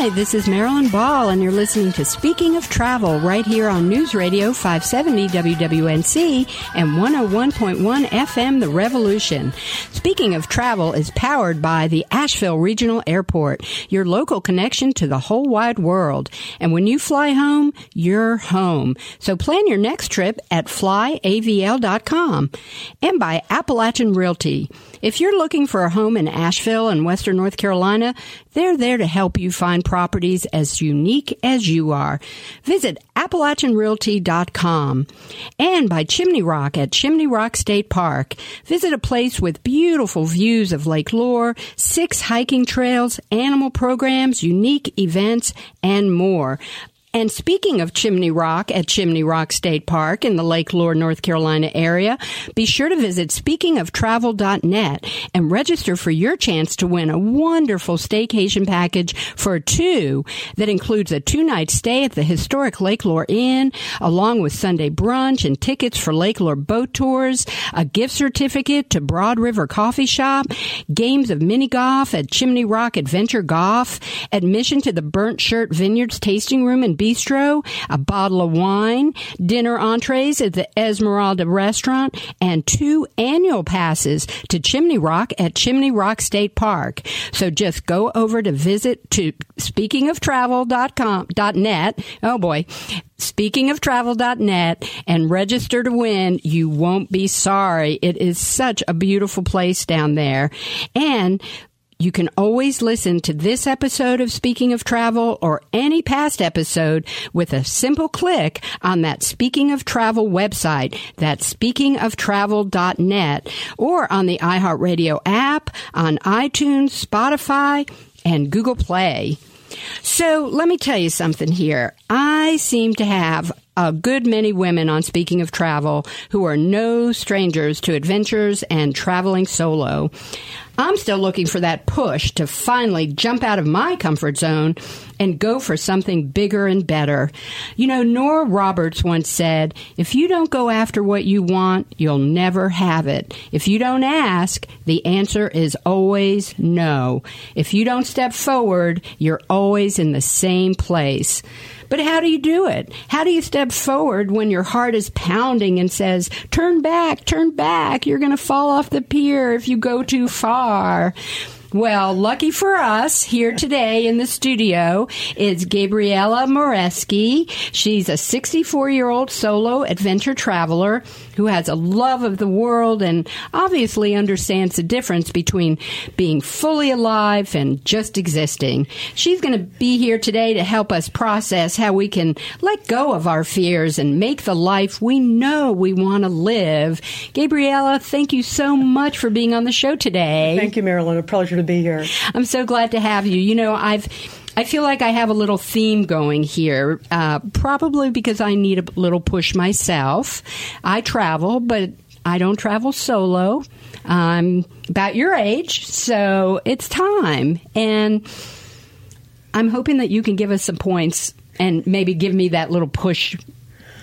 Hi, this is Marilyn Ball, and you're listening to Speaking of Travel right here on News Radio 570 WWNC and 101.1 FM The Revolution. Speaking of Travel is powered by the Asheville Regional Airport, your local connection to the whole wide world. And when you fly home, you're home. So plan your next trip at flyavl.com and by Appalachian Realty. If you're looking for a home in Asheville and Western North Carolina, they're there to help you find properties as unique as you are. Visit AppalachianRealty.com and by Chimney Rock at Chimney Rock State Park. Visit a place with beautiful views of Lake Lure, six hiking trails, animal programs, unique events, and more. And speaking of Chimney Rock at Chimney Rock State Park in the Lake Lure, North Carolina area, be sure to visit speakingoftravel.net and register for your chance to win a wonderful staycation package for two that includes a two night stay at the historic Lake Lure Inn, along with Sunday brunch and tickets for Lake Lure boat tours, a gift certificate to Broad River Coffee Shop, games of mini golf at Chimney Rock Adventure Golf, admission to the Burnt Shirt Vineyards tasting room in Bistro, a bottle of wine, dinner entrees at the Esmeralda restaurant, and two annual passes to Chimney Rock at Chimney Rock State Park. So just go over to visit to speakingoftravel.com.net. Oh boy. Speakingoftravel.net and register to win. You won't be sorry. It is such a beautiful place down there. And you can always listen to this episode of Speaking of Travel or any past episode with a simple click on that Speaking of Travel website. That's speakingoftravel.net or on the iHeartRadio app, on iTunes, Spotify, and Google Play. So let me tell you something here. I seem to have a good many women on Speaking of Travel who are no strangers to adventures and traveling solo. I'm still looking for that push to finally jump out of my comfort zone and go for something bigger and better. You know, Nora Roberts once said, if you don't go after what you want, you'll never have it. If you don't ask, the answer is always no. If you don't step forward, you're always in the same place. But how do you do it? How do you step forward when your heart is pounding and says, turn back, turn back, you're going to fall off the pier if you go too far? Well, lucky for us, here today in the studio is Gabriele Moreski. She's a 64 year old solo adventure traveler who has a love of the world and obviously understands the difference between being fully alive and just existing. She's going to be here today to help us process how we can let go of our fears and make the life we know we want to live. Gabriele, thank you so much for being on the show today. Thank you, Marilyn. A pleasure to be here. I'm so glad to have you. You know, I've I feel like I have a little theme going here, uh, probably because I need a little push myself. I travel, but I don't travel solo. I'm about your age, so it's time. And I'm hoping that you can give us some points and maybe give me that little push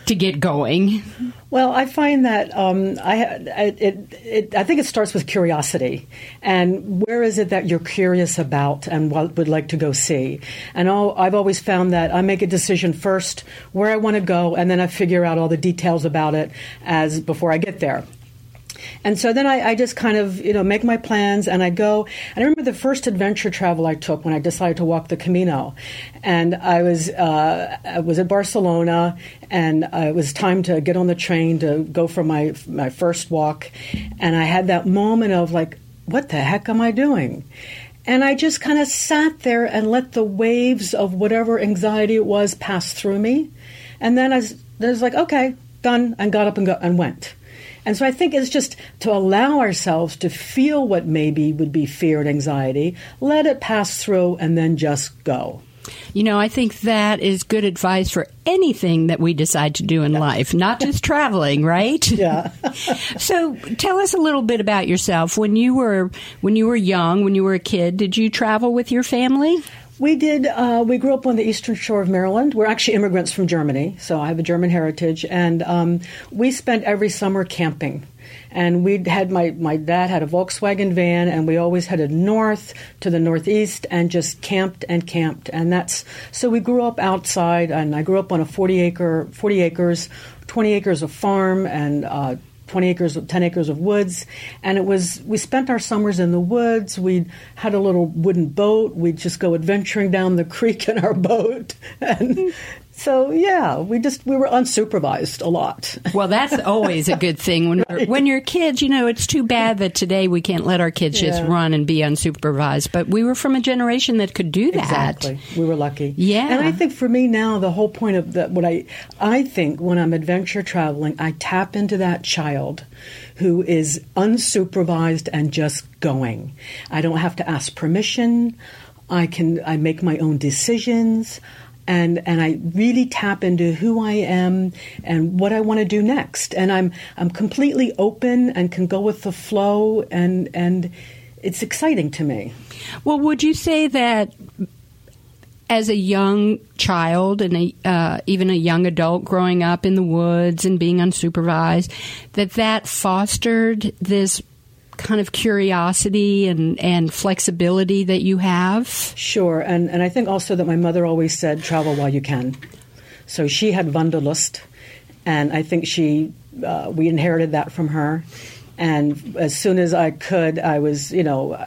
to get going. Well, I find that um, I, it, it, I think it starts with curiosity, and where is it that you're curious about and what would like to go see? And I've always found that I make a decision first where I want to go, and then I figure out all the details about it as before I get there. And so then I, I, just kind of, you know, make my plans and I go. And I remember the first adventure travel I took when I decided to walk the Camino. And I was, uh, I was at Barcelona and uh, it was time to get on the train to go for my, my first walk. And I had that moment of like, what the heck am I doing? And I just kind of sat there and let the waves of whatever anxiety it was pass through me. And then I was, I was like, okay, done, and got up and, go, and went. And so I think it's just to allow ourselves to feel what maybe would be fear and anxiety, let it pass through, and then just go. You know, I think that is good advice for anything that we decide to do in life, not just traveling, right? Yeah. so, tell us a little bit about yourself. When you were when you were young, when you were a kid, did you travel with your family? We did. Uh, we grew up on the eastern shore of Maryland. We're actually immigrants from Germany, so I have a German heritage, and um, we spent every summer camping. And we had my my dad had a Volkswagen van, and we always headed north to the northeast and just camped and camped. And that's so we grew up outside, and I grew up on a forty acre, forty acres, twenty acres of farm, and uh, 20 acres, 10 acres of woods. And it was, we spent our summers in the woods. We had a little wooden boat. We'd just go adventuring down the creek in our boat. And so yeah, we just we were unsupervised a lot. Well, that's always a good thing when right. when you're kids. You know, it's too bad that today we can't let our kids yeah. just run and be unsupervised. But we were from a generation that could do that. Exactly, we were lucky. Yeah, and I think for me now, the whole point of that, what I I think when I'm adventure traveling, I tap into that child who is unsupervised and just going. I don't have to ask permission. I can I make my own decisions and and I really tap into who I am and what I want to do next. And I'm I'm completely open and can go with the flow and and it's exciting to me. Well, would you say that as a young child and a, uh, even a young adult growing up in the woods and being unsupervised, that that fostered this kind of curiosity and, and flexibility that you have? Sure. And, and I think also that my mother always said, travel while you can. So she had Wanderlust, and I think she, uh, we inherited that from her. And as soon as I could, I was, you know,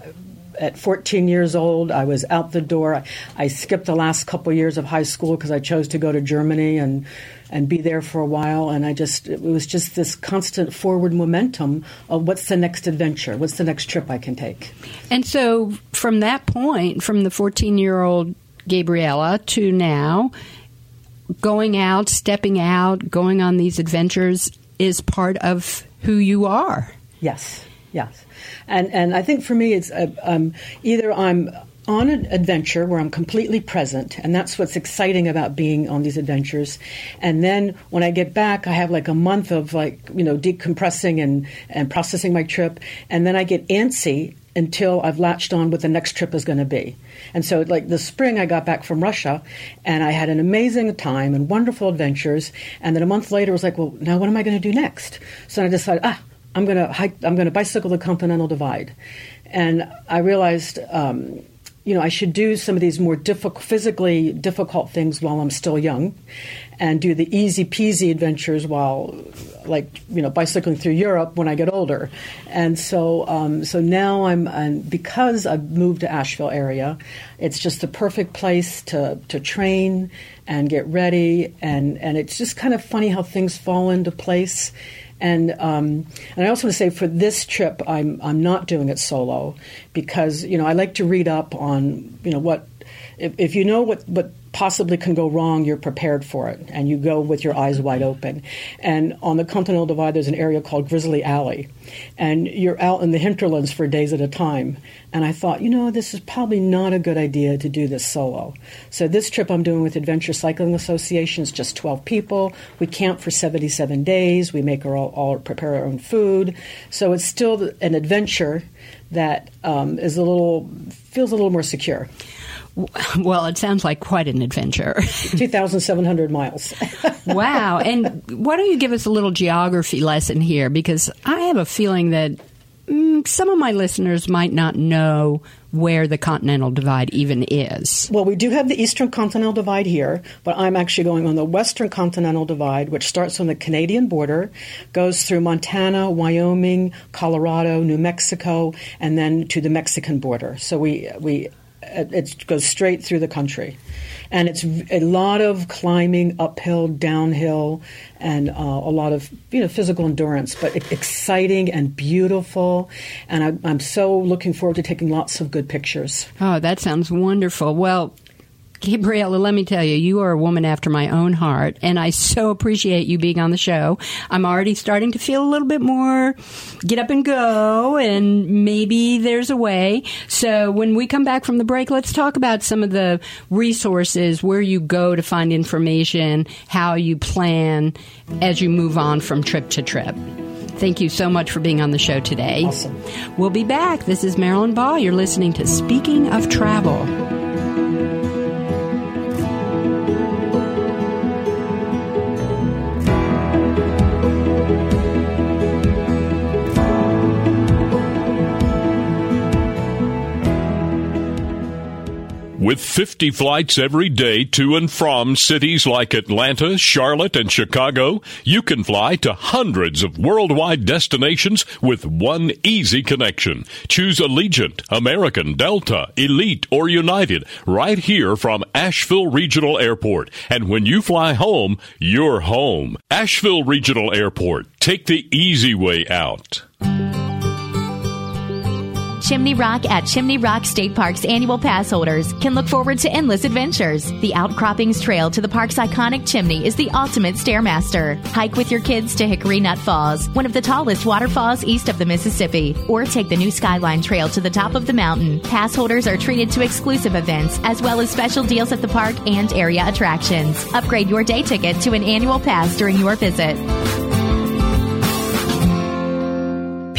at 14 years old, I was out the door. I, I skipped the last couple years of high school because I chose to go to Germany and and be there for a while. And I just, it was just this constant forward momentum of what's the next adventure? What's the next trip I can take? And so from that point, from the 14 year old Gabriele to now, going out, stepping out, going on these adventures is part of who you are. Yes, yes. And, and I think for me, it's uh, um, either I'm on an adventure where I'm completely present, and that's what's exciting about being on these adventures. And then when I get back, I have like a month of like you know decompressing and and processing my trip, and then I get antsy until I've latched on what the next trip is going to be. And so, like the spring, I got back from Russia, and I had an amazing time and wonderful adventures. And then a month later, I was like, well, now what am I going to do next? So I decided, ah, I'm going to hike. I'm going to bicycle the Continental Divide. And I realized um, you know, I should do some of these more difficult, physically difficult things while I'm still young, and do the easy peasy adventures while, like, you know, bicycling through Europe when I get older. And so, um, so now I'm, and because I've moved to Asheville area, it's just the perfect place to to train and get ready, and and it's just kind of funny how things fall into place and um, and I also want to say for this trip, I'm I'm not doing it solo because you know I like to read up on you know what if, if you know what what possibly can go wrong, you're prepared for it, and you go with your eyes wide open. And on the Continental Divide, there's an area called Grizzly Alley, and you're out in the hinterlands for days at a time. And I thought, you know, this is probably not a good idea to do this solo. So this trip I'm doing with Adventure Cycling Association is just 12 people. We camp for 77 days. We make our all, all prepare our own food. So it's still an adventure that um, is a little feels a little more secure. Well, it sounds like quite an adventure. 2,700 miles. wow. And why don't you give us a little geography lesson here? Because I have a feeling that mm, some of my listeners might not know where the Continental Divide even is. Well, we do have the Eastern Continental Divide here, but I'm actually going on the Western Continental Divide, which starts on the Canadian border, goes through Montana, Wyoming, Colorado, New Mexico, and then to the Mexican border. So we we it goes straight through the country. And it's a lot of climbing uphill, downhill, and uh, a lot of you know physical endurance, but exciting and beautiful. And I, I'm so looking forward to taking lots of good pictures. Oh, that sounds wonderful. Well, Gabriele, let me tell you, you are a woman after my own heart, and I so appreciate you being on the show. I'm already starting to feel a little bit more get up and go, and maybe there's a way. So when we come back from the break, let's talk about some of the resources where you go to find information, how you plan as you move on from trip to trip. Thank you so much for being on the show today. Awesome. We'll be back. This is Marilyn Ball. You're listening to Speaking of Travel. With 50 flights every day to and from cities like Atlanta, Charlotte, and Chicago, you can fly to hundreds of worldwide destinations with one easy connection. Choose Allegiant, American, Delta, Elite, or United right here from Asheville Regional Airport. And when you fly home, you're home. Asheville Regional Airport. Take the easy way out. Chimney Rock at Chimney Rock State Park's annual pass holders can look forward to endless adventures. The Outcroppings Trail to the park's iconic chimney is the ultimate stairmaster. Hike with your kids to Hickory Nut Falls, one of the tallest waterfalls east of the Mississippi, or take the new Skyline Trail to the top of the mountain. Pass holders are treated to exclusive events as well as special deals at the park and area attractions. Upgrade your day ticket to an annual pass during your visit.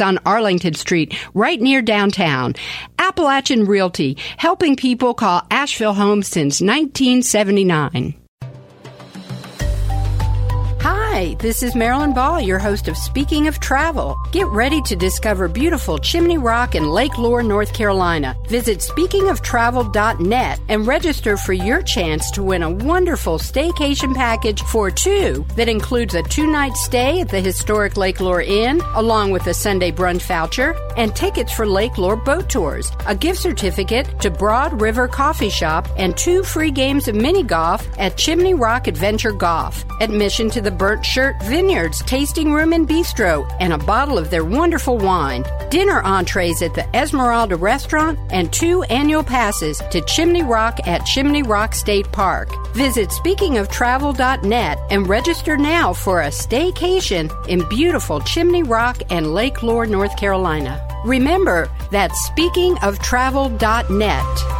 on Arlington Street, right near downtown. Appalachian Realty, helping people call Asheville home since 1979. Hi, this is Marilyn Ball, your host of Speaking of Travel. Get ready to discover beautiful Chimney Rock and Lake Lure, North Carolina. Visit speakingoftravel.net and register for your chance to win a wonderful staycation package for two that includes a two night stay at the historic Lake Lure Inn, along with a Sunday brunch voucher, and tickets for Lake Lure boat tours, a gift certificate to Broad River Coffee Shop, and two free games of mini golf at Chimney Rock Adventure Golf. Admission to the Burnt Shirt Vineyards Tasting Room and Bistro, and a bottle of their wonderful wine. Dinner entrees at the Esmeralda Restaurant, and two annual passes to Chimney Rock at Chimney Rock State Park. Visit speakingoftravel.net and register now for a staycation in beautiful Chimney Rock and Lake Lure, North Carolina. Remember, that's speakingoftravel.net.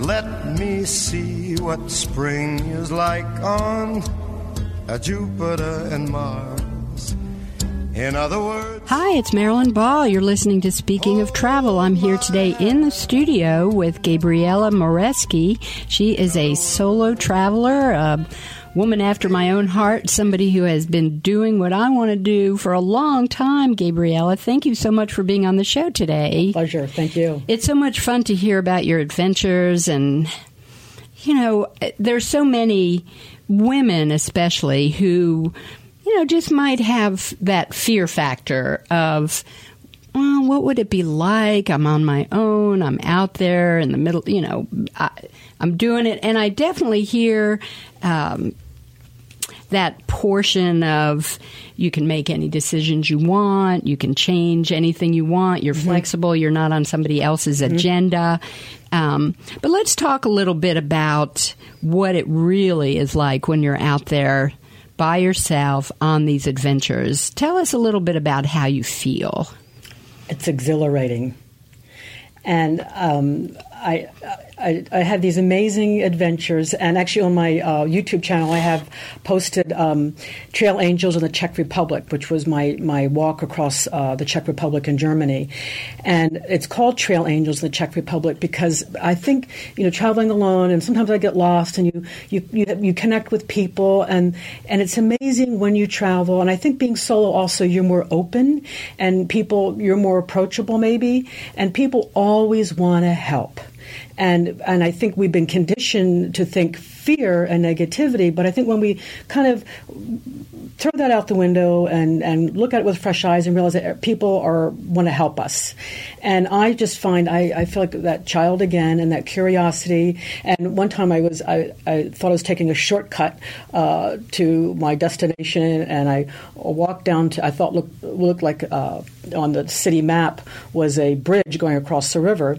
Let me see what spring is like on Jupiter and Mars. In other words, Hi, it's Marilyn Ball. You're listening to Speaking of Travel. I'm here today in the studio with Gabriele Moreski. She is a solo traveler, woman after my own heart, somebody who has been doing what I want to do for a long time. Gabriele, thank you so much for being on the show today. Pleasure. Thank you. It's so much fun to hear about your adventures and you know, there's so many women especially who you know just might have that fear factor of well, what would it be like? I'm on my own. I'm out there in the middle. You know, I, am doing it, and I definitely hear um, that portion of you can make any decisions you want, you can change anything you want, you're mm-hmm. flexible, you're not on somebody else's mm-hmm. agenda. Um, but let's talk a little bit about what it really is like when you're out there by yourself on these adventures. Tell us a little bit about how you feel. It's exhilarating. And um, I, I, I had these amazing adventures, and actually on my uh, YouTube channel, I have posted um, Trail Angels in the Czech Republic, which was my my walk across uh, the Czech Republic and Germany, and it's called Trail Angels in the Czech Republic because I think you know traveling alone, and sometimes I get lost, and you you you, you connect with people, and and it's amazing when you travel, and I think being solo also you're more open, and people you're more approachable maybe, and people always want to help. And and I think we've been conditioned to think fear and negativity, but I think when we kind of throw that out the window and, and look at it with fresh eyes and realize that people are want to help us. And I just find I, I feel like that child again and that curiosity. And one time I was I, I thought I was taking a shortcut uh, to my destination, and I walked down to I thought looked looked like uh, on the city map was a bridge going across the river,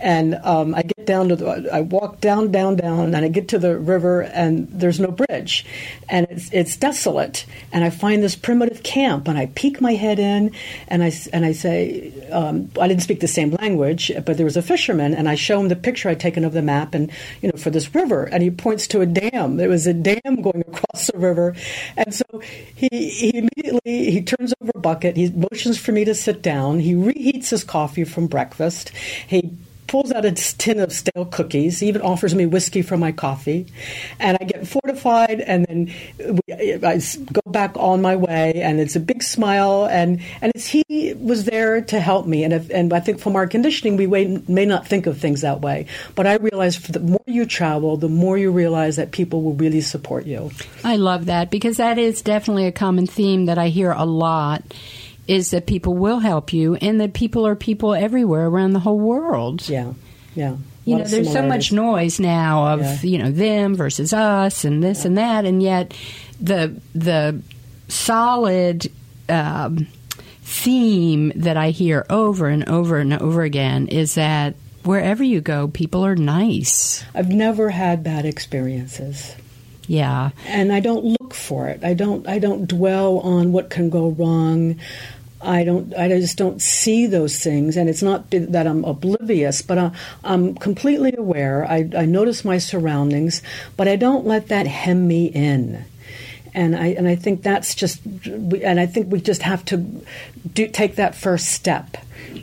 and um, I get down to the, I walk down down down, and I get to the river, and there's no bridge, and it's it's desolate, and I find this primitive camp, and I peek my head in, and I and I say um, I didn't speak the same language, but there was a fisherman, and I show him the picture I'd taken of the map, and you know for this river, and he points to a dam. There was a dam going across the river, and so he he immediately he turns over a bucket, he motions for me to sit down, he reheats his coffee from breakfast, he pulls out a tin of stale cookies. Even offers me whiskey for my coffee, and I get fortified. And then we, I go back on my way, and it's a big smile. And and it's, he was there to help me. And if, and I think from our conditioning, we may, may not think of things that way. But I realize the more you travel, the more you realize that people will really support you. I love that because that is definitely a common theme that I hear a lot is that people will help you and that people are people everywhere around the whole world. Yeah, yeah. You know, there's so much noise now of yeah. you know them versus us and this yeah. and that, and yet the the solid um, theme that I hear over and over and over again is that wherever you go, people are nice. I've never had bad experiences. Yeah. And I don't look for it. I don't I don't dwell on what can go wrong. I don't. I just don't see those things, and it's not that I'm oblivious, but uh, I, am completely aware. I, I notice my surroundings, but I don't let that hem me in and I and I think that's just and I think we just have to do, take that first step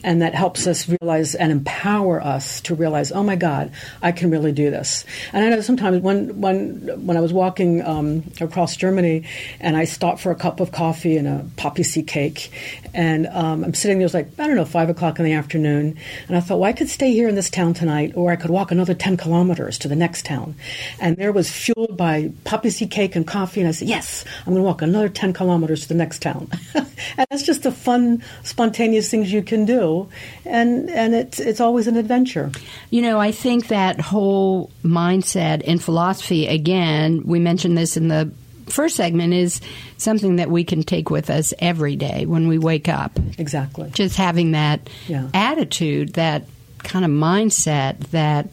and that helps us realize and empower us to realize, oh my God, I can really do this. And I know sometimes when when when I was walking um, across Germany, and I stopped for a cup of coffee and a poppy seed cake, and um, I'm sitting there, it was like I don't know, five o'clock in the afternoon, and I thought, well, I could stay here in this town tonight, or I could walk another ten kilometers to the next town, and there was fueled by poppy seed cake and coffee, and I said, yes, I'm going to walk another ten kilometers to the next town, and that's just the fun, spontaneous things you can do and and it's it's always an adventure. You know, I think that whole mindset and philosophy. Again, we mentioned this in the first segment is something that we can take with us every day when we wake up. Exactly. Just having that yeah. attitude, that kind of mindset that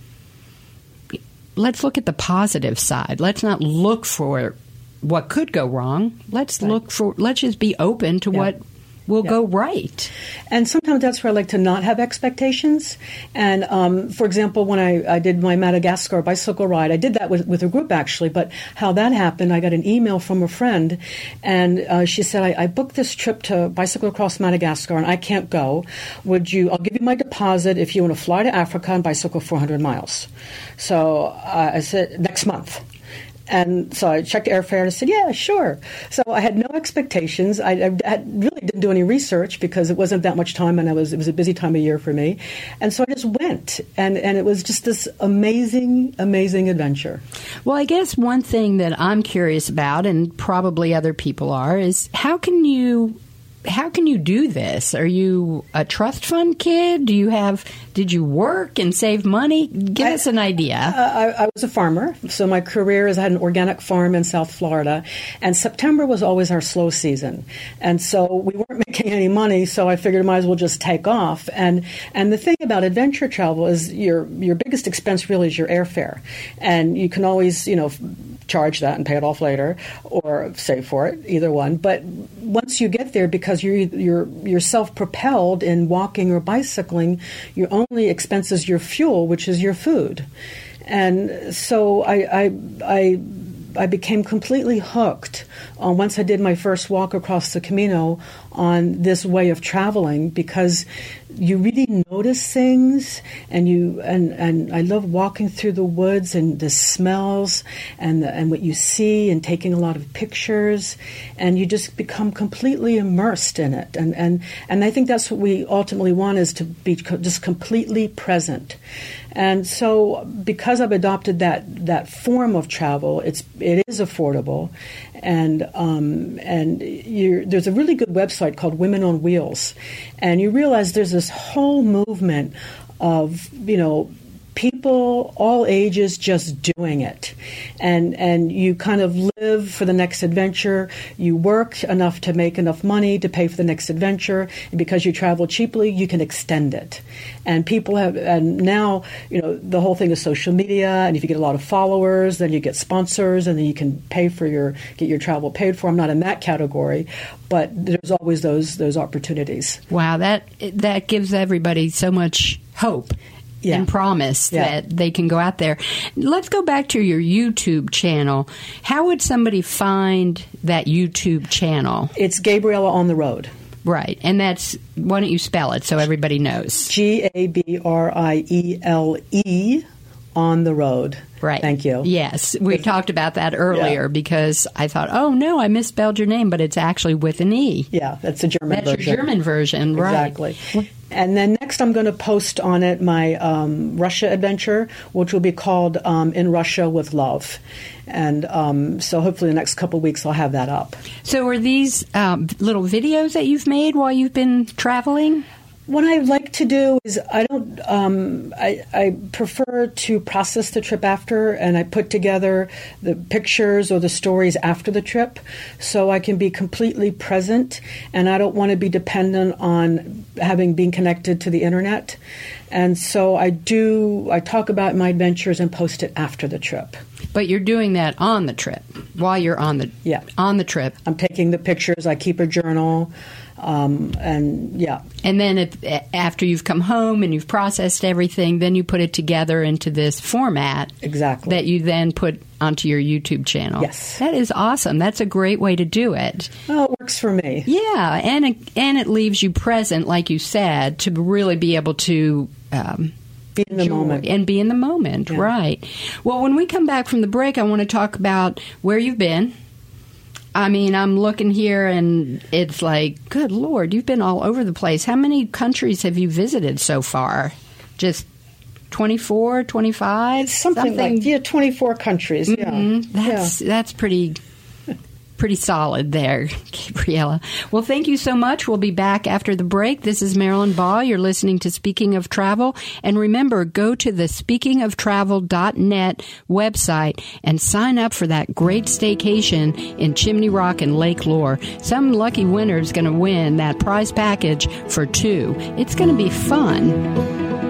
let's look at the positive side. Let's not look for what could go wrong. Let's right. look for let's just be open to yeah. what will yeah. go right. And sometimes that's where I like to not have expectations. And um, for example, when I, I, did my Madagascar bicycle ride, I did that with, with a group actually. But how that happened, I got an email from a friend, and uh, she said, I, I, booked this trip to bicycle across Madagascar, and I can't go. Would you? I'll give you my deposit if you want to fly to Africa and bicycle 400 miles. So uh, I said next month. And so I checked airfare and I said, yeah, sure. So I had no expectations. I, I really didn't do any research because it wasn't that much time and I was, it was a busy time of year for me. And so I just went. And, and it was just this amazing, amazing adventure. Well, I guess one thing that I'm curious about, and probably other people are, is how can you how can you do this? Are you a trust fund kid? Do you have? Did you work and save money? Give I, us an idea. Uh, I, I, was a farmer, so my career is I had an organic farm in South Florida, and September was always our slow season, and so we weren't making any money. So I figured I might as well just take off. And and the thing about adventure travel is your your biggest expense really is your airfare, and you can always you know charge that and pay it off later, or save for it, either one. But once you get there, because you're you're you're self propelled in walking or bicycling, your only expense is your fuel, which is your food. And so I I, I I became completely hooked uh, once I did my first walk across the Camino on this way of traveling because you really notice things and you and, and I love walking through the woods and the smells and the, and what you see and taking a lot of pictures. And you just become completely immersed in it. And and and I think that's what we ultimately want is to be co- just completely present and so, because I've adopted that that form of travel, it's it is affordable, and um, and there's a really good website called Women on Wheels, and you realize there's this whole movement of you know people all ages just doing it. And and you kind of live for the next adventure. You work enough to make enough money to pay for the next adventure. And because you travel cheaply you can extend it. And people have and now you know the whole thing is social media. And if you get a lot of followers then you get sponsors and then you can pay for your get your travel paid for. I'm not in that category but there's always those those opportunities. Wow that that gives everybody so much hope yeah. and promise yeah. that they can go out there. Let's go back to your YouTube channel. How would somebody find that YouTube channel? It's Gabriele on the Road. Right. And that's, why don't you spell it so everybody knows? G A B R I E L E on the road. Right. Thank you. Yes, we talked about that earlier yeah. because I thought, oh no, I misspelled your name, but it's actually with an E. Yeah, that's a German that's version. your German version, right? Exactly. And then next, I'm going to post on it my um, Russia adventure, which will be called um, "In Russia with Love," and um, so hopefully the next couple weeks I'll have that up. So, are these um, little videos that you've made while you've been traveling? What I like to do is I don't. Um, I, I, prefer to process the trip after, and I put together the pictures or the stories after the trip, so I can be completely present, and I don't want to be dependent on having been connected to the internet. And so I do. I talk about my adventures and post it after the trip. But you're doing that on the trip while you're on the yeah on the trip. I'm taking the pictures. I keep a journal. Um, and yeah. And then it, after you've come home and you've processed everything, then you put it together into this format. Exactly. That you then put onto your YouTube channel. Yes. That is awesome. That's a great way to do it. Well, it works for me. Yeah, and it, and it leaves you present, like you said, to really be able to. Um, be in the moment. And be in the moment, yeah. right. Well, when we come back from the break, I want to talk about where you've been, I mean, I'm looking here and it's like, good Lord, you've been all over the place. How many countries have you visited so far? Just 24, 25? Something, something? like, yeah, 24 countries, mm-hmm. yeah. That's, yeah. that's pretty pretty solid there, Gabriele. Well, thank you so much. We'll be back after the break. This is Marilyn Ball. You're listening to Speaking of Travel. And remember, go to the speakingoftravel.net website and sign up for that great staycation in Chimney Rock and Lake Lure. Some lucky winner is going to win that prize package for two. It's going to be fun.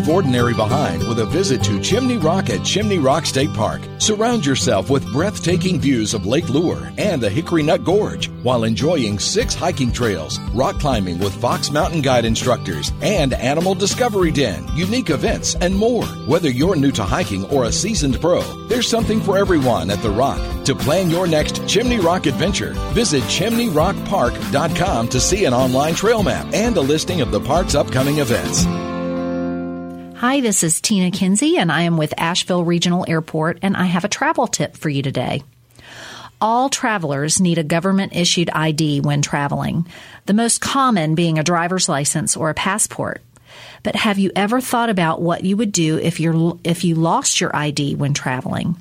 Leave ordinary behind with a visit to Chimney Rock at Chimney Rock State Park. Surround yourself with breathtaking views of Lake Lure and the Hickory Nut Gorge while enjoying six hiking trails, rock climbing with Fox Mountain Guide instructors, and Animal Discovery Den, unique events, and more. Whether you're new to hiking or a seasoned pro, there's something for everyone at The Rock. To plan your next Chimney Rock adventure, visit chimneyrockpark.com to see an online trail map and a listing of the park's upcoming events. Hi, this is Tina Kinsey, and I am with Asheville Regional Airport, and I have a travel tip for you today. All travelers need a government issued ID when traveling, the most common being a driver's license or a passport. But have you ever thought about what you would do if you if you lost your ID when traveling?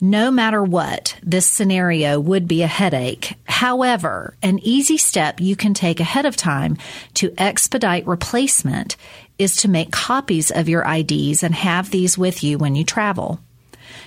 No matter what, this scenario would be a headache. However, an easy step you can take ahead of time to expedite replacement is to make copies of your IDs and have these with you when you travel.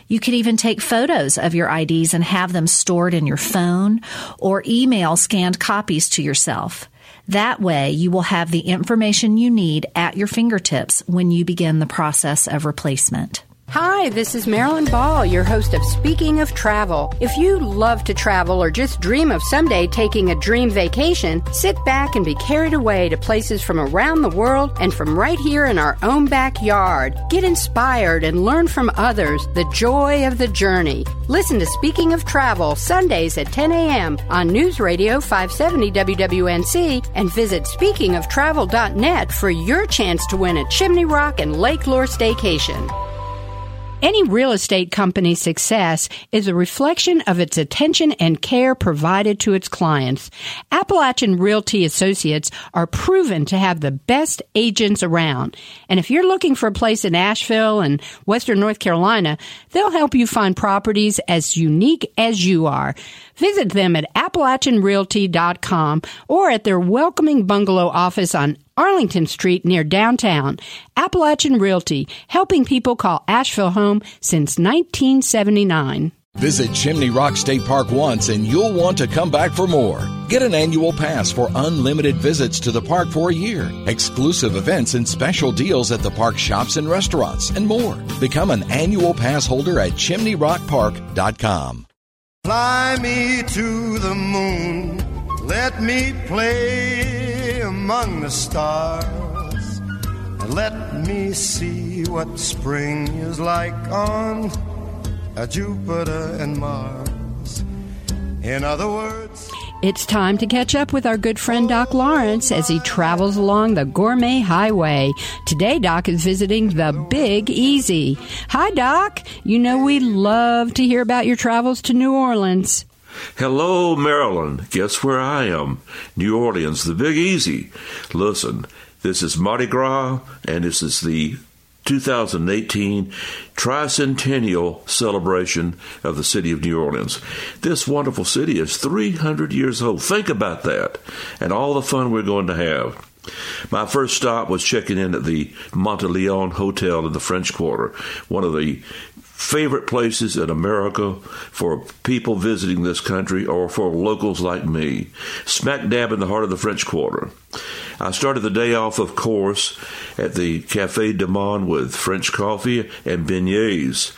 You could even take photos of your IDs and have them stored in your phone or email scanned copies to yourself. That way, you will have the information you need at your fingertips when you begin the process of replacement. Hi, this is Marilyn Ball, your host of Speaking of Travel. If you love to travel or just dream of someday taking a dream vacation, sit back and be carried away to places from around the world and from right here in our own backyard. Get inspired and learn from others the joy of the journey. Listen to Speaking of Travel Sundays at 10 a.m. on News Radio 570 WWNC and visit speakingoftravel.net for your chance to win a Chimney Rock and Lake Lure staycation. Any real estate company's success is a reflection of its attention and care provided to its clients. Appalachian Realty Associates are proven to have the best agents around. And if you're looking for a place in Asheville and Western North Carolina, they'll help you find properties as unique as you are. Visit them at AppalachianRealty.com or at their welcoming bungalow office on Arlington Street near downtown. Appalachian Realty, helping people call Asheville home since 1979. Visit Chimney Rock State Park once and you'll want to come back for more. Get an annual pass for unlimited visits to the park for a year, exclusive events and special deals at the park shops and restaurants, and more. Become an annual pass holder at chimneyrockpark.com. Fly me to the moon, let me play among the stars, and let me see what spring is like on Jupiter and Mars. In other words, It's time to catch up with our good friend Doc Lawrence as he travels along the Gourmet Highway. Today, Doc is visiting the Big Easy. Hi, Doc. You know we love to hear about your travels to New Orleans. Hello, Marilyn. Guess where I am? New Orleans, the Big Easy. Listen, this is Mardi Gras, and this is the 2018 tricentennial celebration of the city of New Orleans. This wonderful city is 300 years old. Think about that and all the fun we're going to have. My first stop was checking in at the Monteleone Hotel in the French Quarter, one of the favorite places in America for people visiting this country or for locals like me, smack dab in the heart of the French Quarter. I started the day off, of course, at the Cafe du Monde with French coffee and beignets.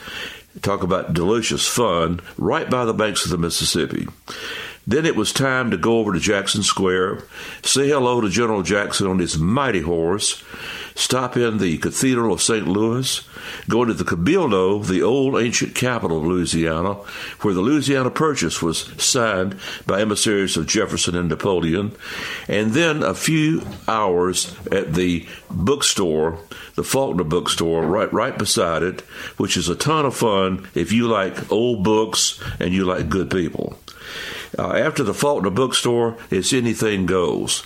Talk about delicious fun right by the banks of the Mississippi. Then it was time to go over to Jackson Square, say hello to General Jackson on his mighty horse, stop in the Cathedral of St. Louis, go to the Cabildo, the old ancient capital of Louisiana, where the Louisiana Purchase was signed by emissaries of Jefferson and Napoleon, and then a few hours at the bookstore, the Faulkner bookstore, right right beside it, which is a ton of fun if you like old books and you like good people. Uh, after the Faulkner bookstore, it's anything goes.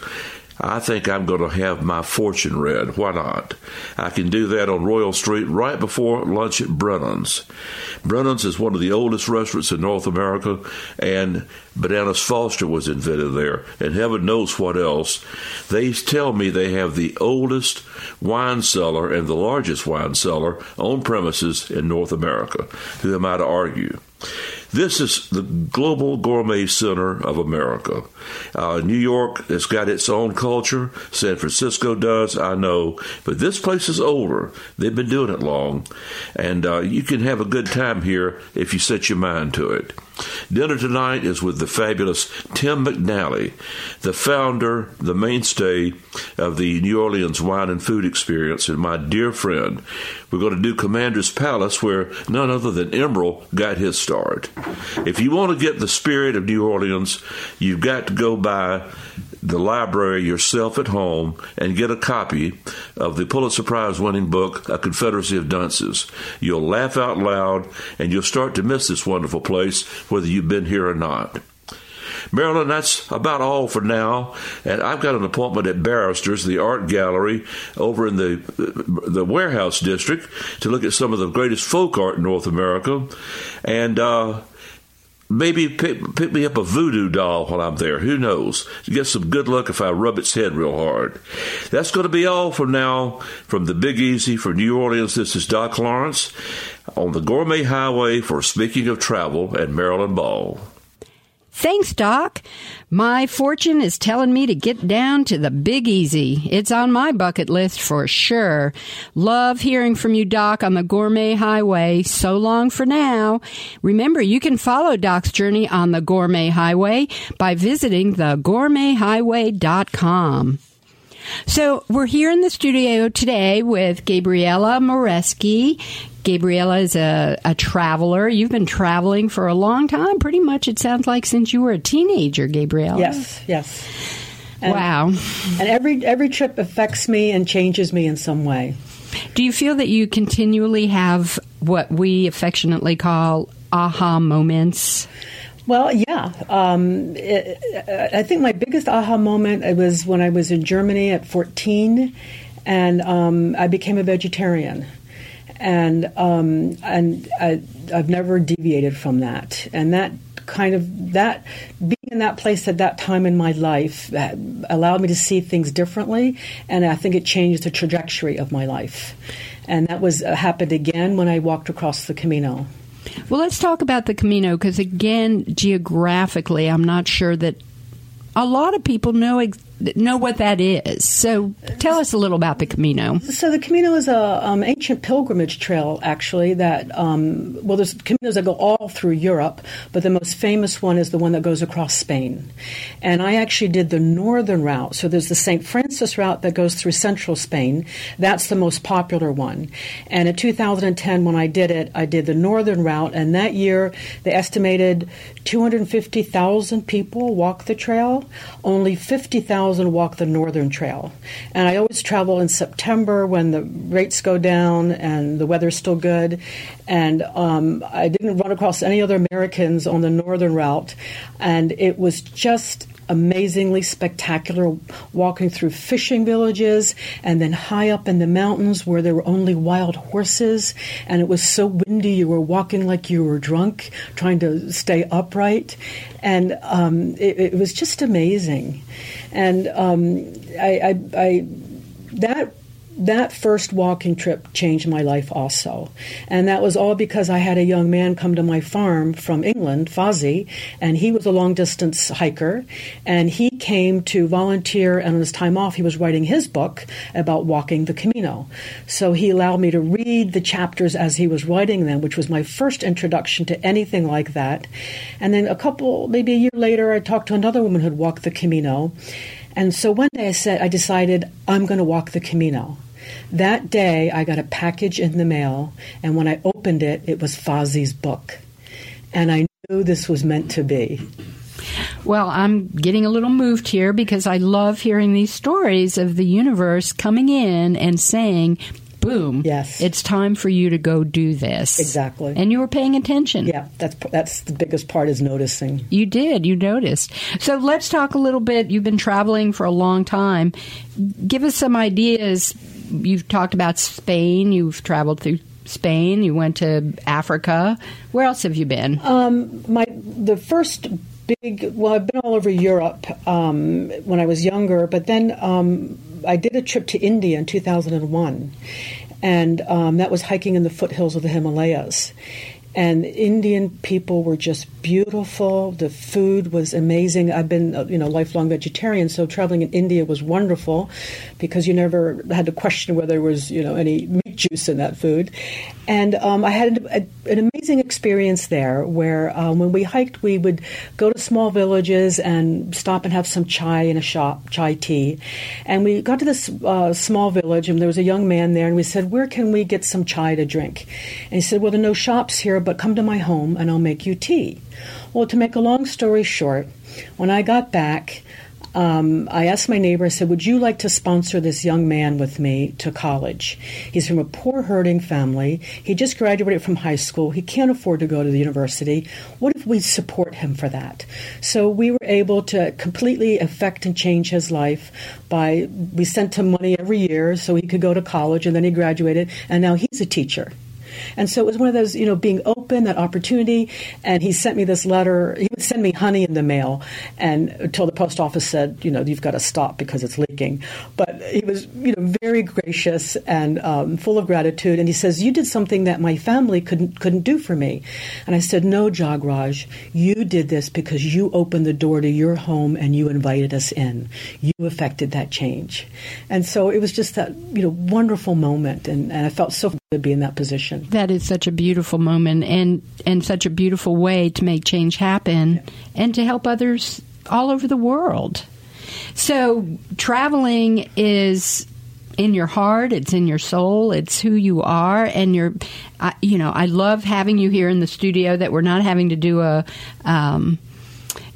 I think I'm going to have my fortune read. Why not? I can do that on Royal Street right before lunch at Brennan's. Brennan's is one of the oldest restaurants in North America, and Bananas Foster was invented there, and heaven knows what else. They tell me they have the oldest wine cellar and the largest wine cellar on premises in North America. Who am I to argue? This is the global gourmet center of America. Uh, New York has got its own culture. San Francisco does, I know. But this place is older. They've been doing it long. And uh, you can have a good time here if you set your mind to it. Dinner tonight is with the fabulous Tim McNally, the founder, the mainstay of the New Orleans wine and food experience, and my dear friend. We're going to do Commander's Palace, where none other than Emeril got his start. If you want to get the spirit of New Orleans, you've got go by the library yourself at home and get a copy of the Pulitzer Prize winning book, A Confederacy of Dunces. You'll laugh out loud and you'll start to miss this wonderful place, whether you've been here or not. Marilyn, that's about all for now. And I've got an appointment at Barristers, the art gallery over in the the warehouse district, to look at some of the greatest folk art in North America. And uh, maybe pick, pick me up a voodoo doll while I'm there. Who knows? Get some good luck if I rub its head real hard. That's going to be all for now from the Big Easy for New Orleans. This is Doc Lawrence on the Gourmet Highway for Speaking of Travel and Marilyn Ball. Thanks, Doc. My fortune is telling me to get down to the Big Easy. It's on my bucket list for sure. Love hearing from you, Doc, on the Gourmet Highway. So long for now. Remember, you can follow Doc's journey on the Gourmet Highway by visiting thegourmethighway.com. So we're here in the studio today with Gabriele Moreski. Gabriele is a, a traveler. You've been traveling for a long time, pretty much, it sounds like, since you were a teenager, Gabriele. Yes, yes. And, wow. And every every trip affects me and changes me in some way. Do you feel that you continually have what we affectionately call aha moments? Well, yeah. Um, it, I think my biggest aha moment was when I was in Germany at 14, and um, I became a vegetarian and um, and I, I've never deviated from that. And that kind of that being in that place at that time in my life allowed me to see things differently, and I think it changed the trajectory of my life. And that was uh, happened again when I walked across the Camino. Well, let's talk about the Camino because, again, geographically, I'm not sure that a lot of people know ex- know what that is. So tell us a little about the Camino. So the Camino is a um, ancient pilgrimage trail, actually. That um, well, there's caminos that go all through Europe, but the most famous one is the one that goes across Spain. And I actually did the northern route. So there's the St. Francis route that goes through central Spain. That's the most popular one. And in 2010, when I did it, I did the northern route, and that year they estimated 250,000 people walked the trail. Only 50,000 thousand walk the Northern Trail. And I always travel in September when the rates go down and the weather's still good. And um, I didn't run across any other Americans on the Northern route. And it was just amazingly spectacular walking through fishing villages and then high up in the mountains where there were only wild horses. And it was so windy you were walking like you were drunk trying to stay upright. And um, it, it, was just amazing. And um, I, I, I that that first walking trip changed my life also. And that was all because I had a young man come to my farm from England, Fozzie, and he was a long distance hiker. And he came to volunteer, and on his time off, he was writing his book about walking the Camino. So he allowed me to read the chapters as he was writing them, which was my first introduction to anything like that. And then a couple, maybe a year later, I talked to another woman who'd walked the Camino. And so one day I said, I decided I'm going to walk the Camino. That day, I got a package in the mail, and when I opened it, it was Fozzie's book. And I knew this was meant to be. Well, I'm getting a little moved here because I love hearing these stories of the universe coming in and saying, boom. Yes. It's time for you to go do this. Exactly. And you were paying attention. Yeah, that's that's the biggest part is noticing. You did. You noticed. So let's talk a little bit. You've been traveling for a long time. Give us some ideas. You've talked about Spain. You've traveled through Spain. You went to Africa. Where else have you been? Um, my the first big. Well, I've been all over Europe um, when I was younger, but then um, I did a trip to India in 2001, and um, that was hiking in the foothills of the Himalayas and Indian people were just beautiful. The food was amazing. I've been, uh, you know, lifelong vegetarian, so traveling in India was wonderful because you never had to question whether there was, you know, any meat juice in that food. And um, I had a, an amazing experience there, where um, when we hiked, we would go to small villages and stop and have some chai in a shop, chai tea. And we got to this uh, small village, and there was a young man there, and we said, "Where can we get some chai to drink?" And he said, "Well, there are no shops here." But come to my home and I'll make you tea. Well, to make a long story short, when I got back, um, I asked my neighbor, I said, Would you like to sponsor this young man with me to college? He's from a poor, hurting family. He just graduated from high school. He can't afford to go to the university. What if we support him for that? So we were able to completely affect and change his life by, we sent him money every year so he could go to college, and then he graduated, and now he's a teacher. And so it was one of those, you know, being open, that opportunity. And he sent me this letter. He would send me honey in the mail, and until the post office said, you know, you've got to stop because it's leaking. But he was, you know, very gracious and um, full of gratitude. And he says, "You did something that my family couldn't couldn't do for me." And I said, "No, Jagraj, you did this because you opened the door to your home and you invited us in. You affected that change." And so it was just that, you know, wonderful moment, and, and I felt so good to be in that position. That is such a beautiful moment, and and such a beautiful way to make change happen, yeah. and to help others all over the world. So traveling is in your heart, it's in your soul, it's who you are, and you're, I, you know, I love having you here in the studio. That we're not having to do a um,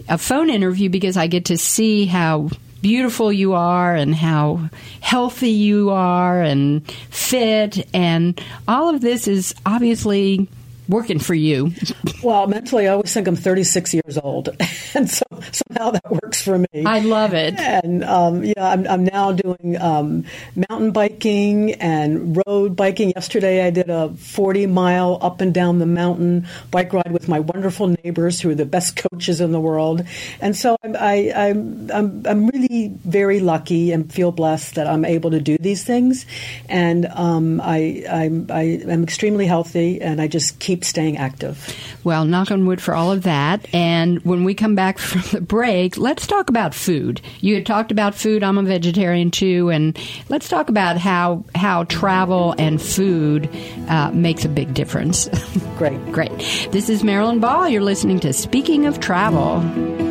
a phone interview because I get to see how beautiful you are and how healthy you are and fit, and all of this is obviously working for you? Well, mentally, I always think I'm 36 years old, and so somehow that works for me. I love it. And um, yeah, I'm, I'm, now doing um, mountain biking and road biking. Yesterday, I did a 40 mile up and down the mountain bike ride with my wonderful neighbors, who are the best coaches in the world. And so I'm, I, I'm, I'm, I'm really very lucky and feel blessed that I'm able to do these things. And um, I, I'm, I, am extremely healthy, and I just keep keep staying active. Well, knock on wood for all of that. And when we come back from the break, let's talk about food. You had talked about food. I'm a vegetarian too, and let's talk about how how travel and food uh, makes a big difference. Great, great. This is Marilyn Ball. You're listening to Speaking of Travel.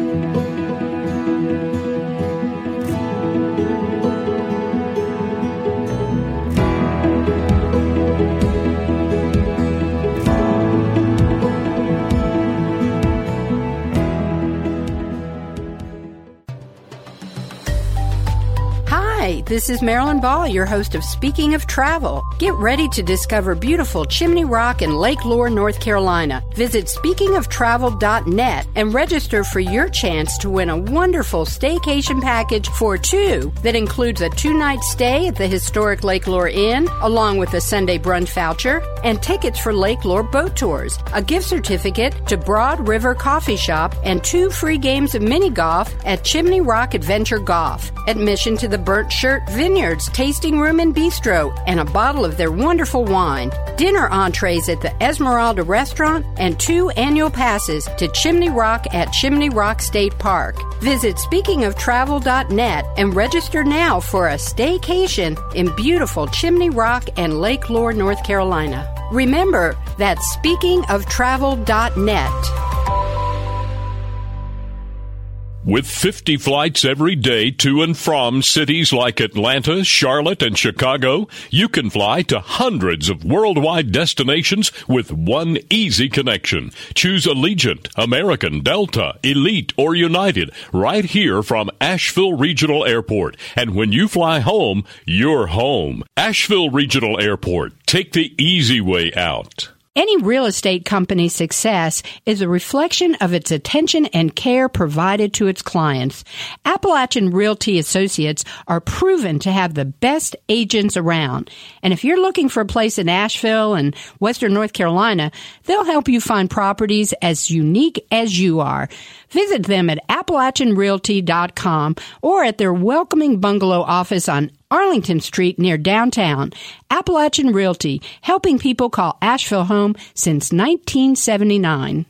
This is Marilyn Ball, your host of Speaking of Travel. Get ready to discover beautiful Chimney Rock and Lake Lure, North Carolina. Visit speakingoftravel.net and register for your chance to win a wonderful staycation package for two that includes a two night stay at the historic Lake Lure Inn, along with a Sunday brunch voucher, and tickets for Lake Lure boat tours, a gift certificate to Broad River Coffee Shop, and two free games of mini golf at Chimney Rock Adventure Golf. Admission to the Burnt Shirt Vineyards Tasting Room and Bistro and a bottle of their wonderful wine. Dinner entrees at the Esmeralda Restaurant and two annual passes to Chimney Rock at Chimney Rock State Park. Visit speakingoftravel.net and register now for a staycation in beautiful Chimney Rock and Lake Lure, North Carolina. Remember, that's speakingoftravel.net. With 50 flights every day to and from cities like Atlanta, Charlotte, and Chicago, you can fly to hundreds of worldwide destinations with one easy connection. Choose Allegiant, American, Delta, Elite, or United right here from Asheville Regional Airport. And when you fly home, you're home. Asheville Regional Airport. Take the easy way out. Any real estate company's success is a reflection of its attention and care provided to its clients. Appalachian Realty Associates are proven to have the best agents around. And if you're looking for a place in Asheville and Western North Carolina, they'll help you find properties as unique as you are. Visit them at AppalachianRealty.com or at their welcoming bungalow office on Arlington Street near downtown. Appalachian Realty, helping people call Asheville home since 1979.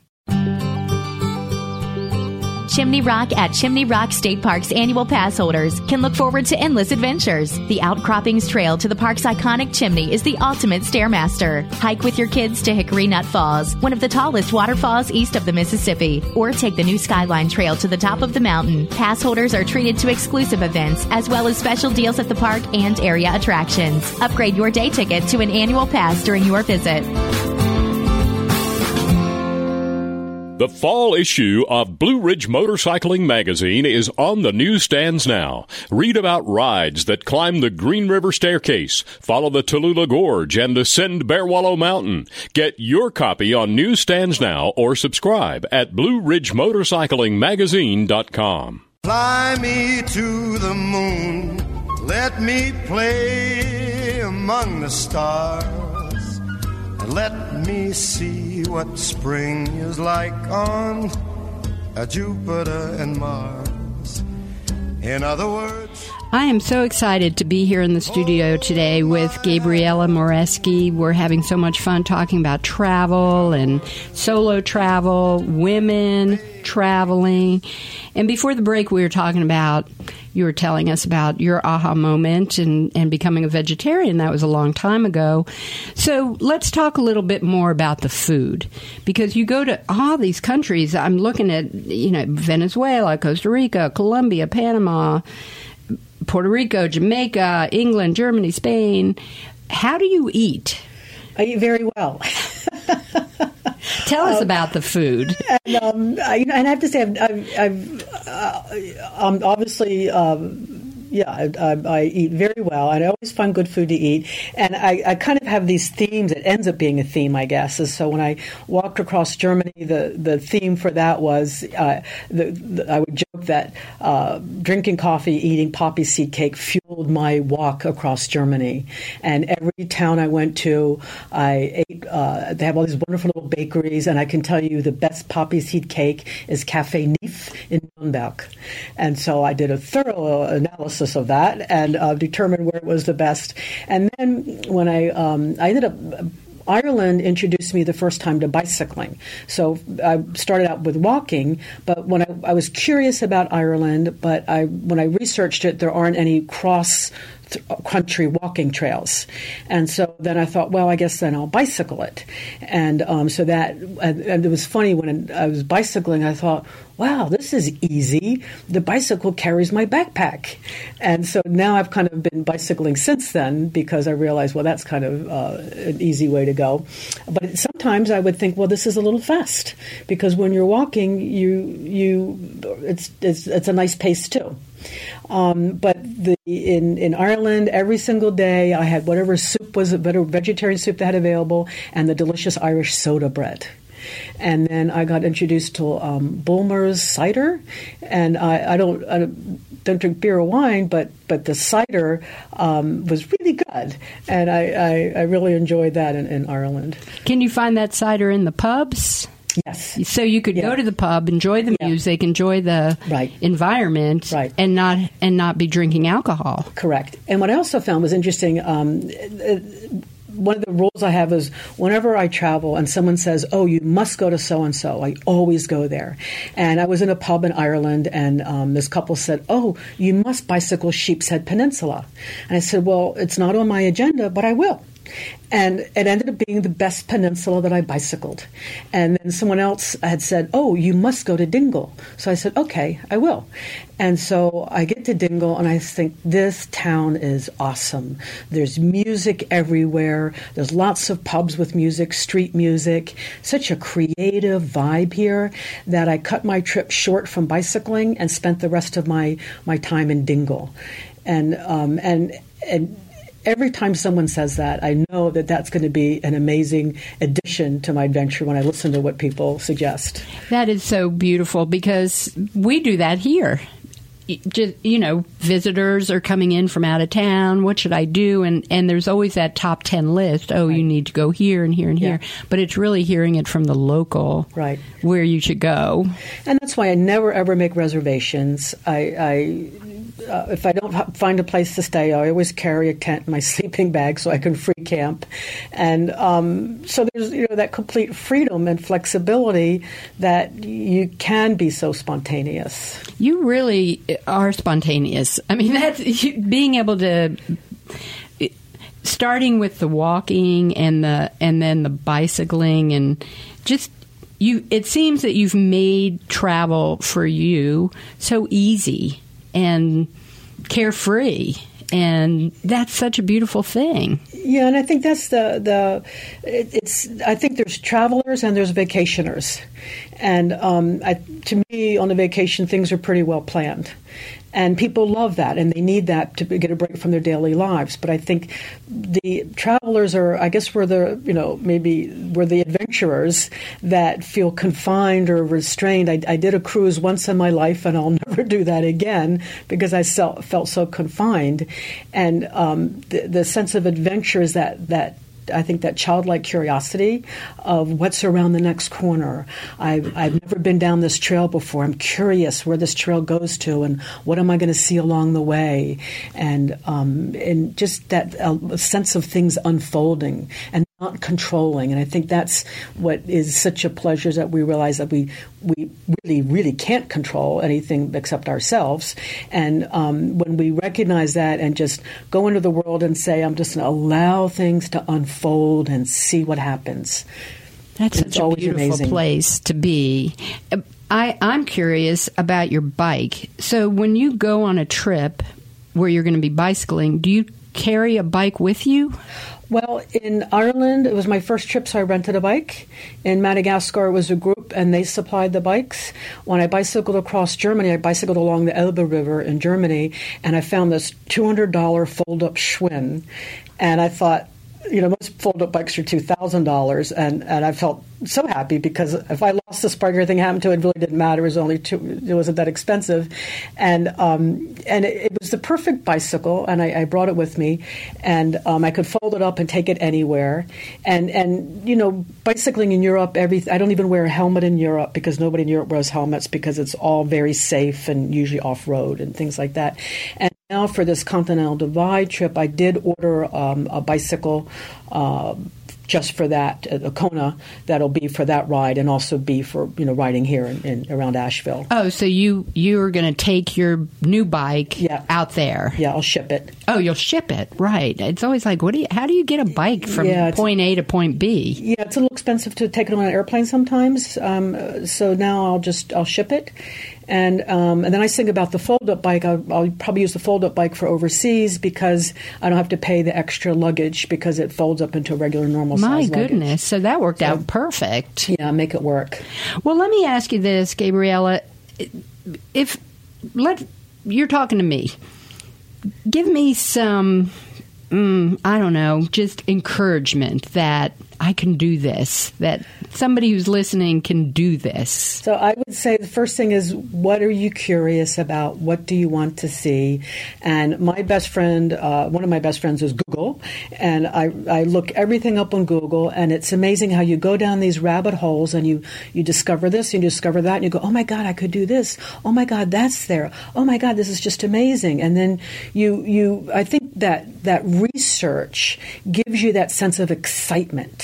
Chimney Rock at Chimney Rock State Park's annual pass holders can look forward to endless adventures. The Outcroppings Trail to the park's iconic chimney is the ultimate stairmaster. Hike with your kids to Hickory Nut Falls, one of the tallest waterfalls east of the Mississippi, or take the new Skyline Trail to the top of the mountain. Pass holders are treated to exclusive events as well as special deals at the park and area attractions. Upgrade your day ticket to an annual pass during your visit. The fall issue of Blue Ridge Motorcycling Magazine is on the newsstands now. Read about rides that climb the Green River Staircase, follow the Tallulah Gorge, and ascend Bear Wallow Mountain. Get your copy on newsstands now or subscribe at BlueRidgeMotorcyclingMagazine.com. Fly me to the moon, let me play among the stars let me see what spring is like on Jupiter and Mars. In other words, I am so excited to be here in the studio today with Gabriele Moreski. We're having so much fun talking about travel and solo travel, women traveling. And before the break, we were talking about, you were telling us about your aha moment and, and becoming a vegetarian. That was a long time ago. So let's talk a little bit more about the food because you go to all these countries. I'm looking at, you know, Venezuela, Costa Rica, Colombia, Panama. Puerto Rico, Jamaica, England, Germany, Spain. How do you eat? I eat very well. Tell us um, about the food. And, um, I, and, I, have to say, I've, I've, I've uh, um, obviously um, yeah, I, I, I, eat very well, and I always find good food to eat. And I, I, kind of have these themes. It ends up being a theme, I guess. Is so when I walked across Germany, the, the theme for that was uh, the, the, I would joke that uh, drinking coffee, eating poppy seed cake fueled my walk across Germany. And every town I went to, I ate. Uh, they have all these wonderful little bakeries, and I can tell you the best poppy seed cake is Cafe Neef in Nürnberg. And so I did a thorough analysis analysis of that and uh, determine where it was the best. And then when I um, I ended up Ireland introduced me the first time to bicycling. So I started out with walking, but when I, I, was curious about Ireland, but I when I researched it, there aren't any cross country walking trails. And so then I thought, well, I guess then I'll bicycle it. And um, so that, and, it was funny when I was bicycling, I thought, wow, this is easy. The bicycle carries my backpack. And so now I've kind of been bicycling since then because I realized, well, that's kind of uh, an easy way to go. But sometimes I would think, well, this is a little fast because when you're walking, you, you, it's, it's, it's a nice pace too. Um, but the, in in Ireland, every single day I had whatever soup was, whatever vegetarian soup they had available, and the delicious Irish soda bread. And then I got introduced to um, Bulmers cider, and I, I, don't, I don't drink beer or wine, but but the cider um, was really good, and I, I, I really enjoyed that in, in Ireland. Can you find that cider in the pubs? Yes. So you could yeah. go to the pub, enjoy the yeah. music, enjoy the right. environment, right. and not and not be drinking alcohol. Correct. And what I also found was interesting. Um, one of the rules I have is whenever I travel and someone says, "Oh, you must go to so and so," I always go there. And I was in a pub in Ireland, and um, this couple said, "Oh, you must bicycle Sheep's Head Peninsula," and I said, "Well, it's not on my agenda, but I will." And it ended up being the best peninsula that I bicycled. And then someone else had said, Oh, you must go to Dingle. So I said, Okay, I will. And so I get to Dingle and I think, This town is awesome. There's music everywhere. There's lots of pubs with music, street music. Such a creative vibe here that I cut my trip short from bicycling and spent the rest of my, my time in Dingle. And, um, and, and every time someone says that, I know that that's going to be an amazing addition to my adventure when I listen to what people suggest. That is so beautiful because we do that here. Just, you know, visitors are coming in from out of town. What should I do? And and there's always that top ten list. Oh, right. you need to go here and here and yeah. here. But it's really hearing it from the local, right, where you should go. And that's why I never ever make reservations. I, I uh, if I don't find a place to stay, I always carry a tent my sleeping bag so I can free camp. And um, so there's you know that complete freedom and flexibility that you can be so spontaneous. You really are spontaneous. I mean, that's being able to starting with the walking and the and then the bicycling and just you it seems that you've made travel for you so easy and carefree and that's such a beautiful thing. Yeah, and I think that's the the it, it's. I think there's travelers and there's vacationers, and um, I, to me, on a vacation, things are pretty well planned, and people love that and they need that to get a break from their daily lives. But i think the travelers are i guess we're the you know maybe we're the adventurers that feel confined or restrained. I, I did a cruise once in my life and i'll never do that again because i felt, so confined. And um, the, the sense of adventure is that that I think that childlike curiosity of what's around the next corner. I've, I've never been down this trail before. I'm curious where this trail goes to and what am I going to see along the way, and um, and just that uh, sense of things unfolding and not controlling. And I think that's what is such a pleasure is that we realize that we we really really can't control anything except ourselves. And um, when we recognize that and just go into the world and say, I'm just going to allow things to unfold and see what happens. That's It's such a beautiful amazing. place to be. I, I'm curious about your bike. So when you go on a trip where you're going to be bicycling, do you carry a bike with you? Well, in Ireland, it was my first trip, so I rented a bike. In Madagascar, it was a group, and they supplied the bikes. When I bicycled across Germany, I bicycled along the Elbe River in Germany, and I found this $200 fold up Schwinn. And I thought, you know, most fold up bikes are $2,000, and, and I felt so happy because if I lost this bike or anything happened to it, it really didn't matter. It was only two, it wasn't that expensive. And, um, and it, it was the perfect bicycle, and I, I brought it with me, and um, I could fold it up and take it anywhere. And, and, you know, bicycling in Europe, every, I don't even wear a helmet in Europe because nobody in Europe wears helmets because it's all very safe and usually off road and things like that. And now for this Continental Divide trip, I did order um, a bicycle. Uh, just for that, a Kona that'll be for that ride, and also be for you know riding here in, in around Asheville. Oh, so you you are going to take your new bike Yeah. out there? Yeah, I'll ship it. Oh, you'll ship it, right? It's always like, what do you? How do you get a bike from Yeah, point A to point B? Yeah, it's a little expensive to take it on an airplane sometimes. Um, so now I'll just I'll ship it, and um, and then I think about the fold up bike. I'll, I'll probably use the fold up bike for overseas because I don't have to pay the extra luggage because it folds up into a regular normal My size luggage. goodness, so that worked out perfect. Yeah, make it work. Well, let me ask you this, Gabriele. If let you're talking to me, give me some, mm, I don't know, just encouragement that I can do this. That somebody who's listening can do this. So I would say the first thing is what are you curious about? What do you want to see? And my best friend, uh, one of my best friends is Google, and I, I look everything up on Google, and it's amazing how you go down these rabbit holes and you you discover this and you discover that, and you go, oh my God, I could do this. Oh my God, that's there. Oh my God, this is just amazing. And then you you I think that that research gives you that sense of excitement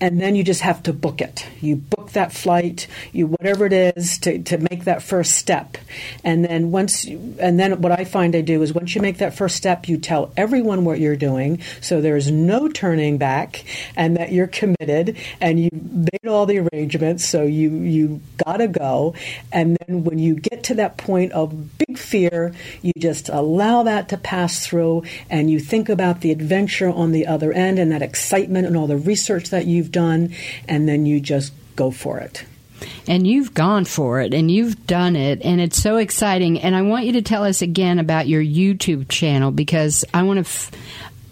and then you just have to book it. You book that flight, you whatever it is to, to make that first step, and then once, you, and then what I find I do is once you make that first step, you tell everyone what you're doing, so there's no turning back, and that you're committed, and you made all the arrangements, so you you gotta go, and then when you get to that point of big fear, you just allow that to pass through, and you think about the adventure on the other end, and that excitement and all the research that you've done, and then you just go for it. And you've gone for it and you've done it and it's so exciting and I want you to tell us again about your YouTube channel because I want to f-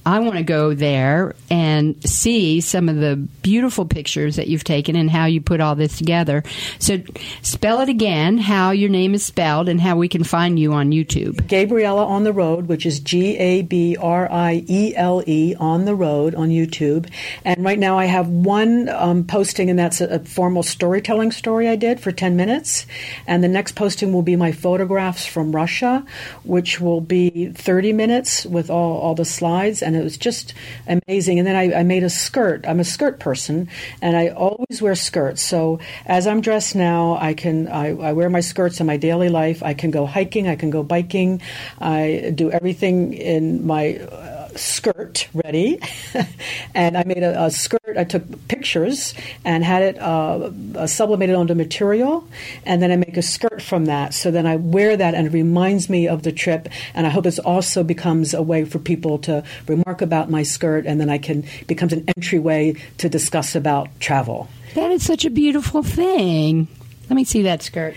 I want to go there and see some of the beautiful pictures that you've taken and how you put all this together. So spell it again, how your name is spelled and how we can find you on YouTube. Gabriele on the Road, which is G A B R I E L E on the Road on YouTube. And right now I have one um, posting, and that's a, a formal storytelling story I did for 10 minutes. And the next posting will be my photographs from Russia, which will be 30 minutes with all, all the slides. And it was just amazing. And then I, I made a skirt. I'm a skirt person, and I always wear skirts. So as I'm dressed now, I can I, I wear my skirts in my daily life. I can go hiking. I can go biking. I do everything in my skirt ready. and I made a, a skirt. I took pictures and had it uh, uh, sublimated onto material, and then I make a skirt from that. So then I wear that, and it reminds me of the trip. And I hope this also becomes a way for people to remark about my skirt, and then I can becomes an entryway to discuss about travel. That is such a beautiful thing. Let me see that skirt.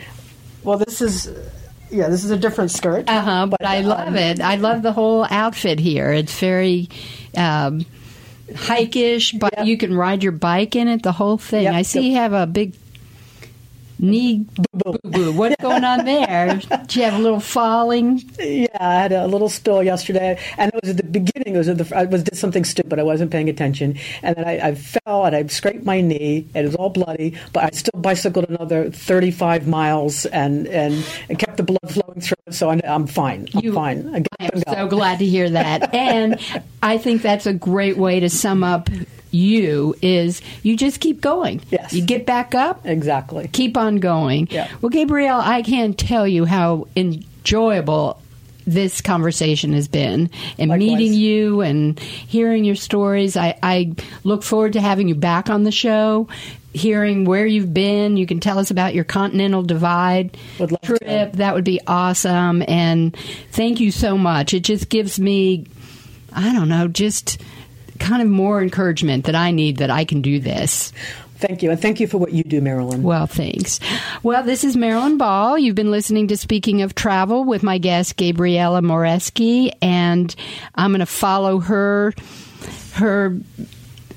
Well, this is. Yeah, this is a different skirt. Uh huh. But I love um, it. I love the whole outfit here. It's very um, hike-ish, but Yep. you can ride your bike in it. The whole thing. Yep. I see you have a big knee boo boo. What's going on there? Did you have a little falling? Yeah, I had a little spill yesterday, and it was at the beginning. It was at the I was did something stupid. I wasn't paying attention, and then I, I fell and I scraped my knee. and It was all bloody, but I still bicycled another 35 miles and and, and kept the blood flowing through it. So I'm, I'm fine. I'm You- fine. I, I am so glad to hear that. And I think that's a great way to sum up you is you just keep going. Yes. You get back up, exactly. keep on going. Yeah. Well, Gabriele, I can't tell you how enjoyable this conversation has been and Likewise. meeting you and hearing your stories. I, I look forward to having you back on the show, hearing where you've been. You can tell us about your Continental Divide love to. trip. That would be awesome. And thank you so much. It just gives me, I don't know, just kind of more encouragement that I need that I can do this. Thank you, and thank you for what you do, Marilyn. Well, thanks. Well, this is Marilyn Ball. You've been listening to Speaking of Travel with my guest Gabriele Moreski, and I'm going to follow her her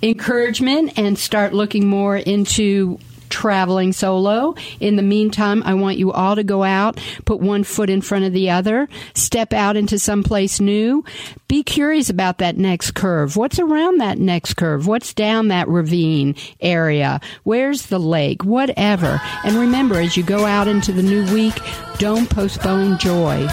encouragement and start looking more into traveling solo. In the meantime, I want you all to go out, put one foot in front of the other, step out into someplace new. Be curious about that next curve. What's around that next curve? What's down that ravine area? Where's the lake? Whatever. And remember, as you go out into the new week, don't postpone joy.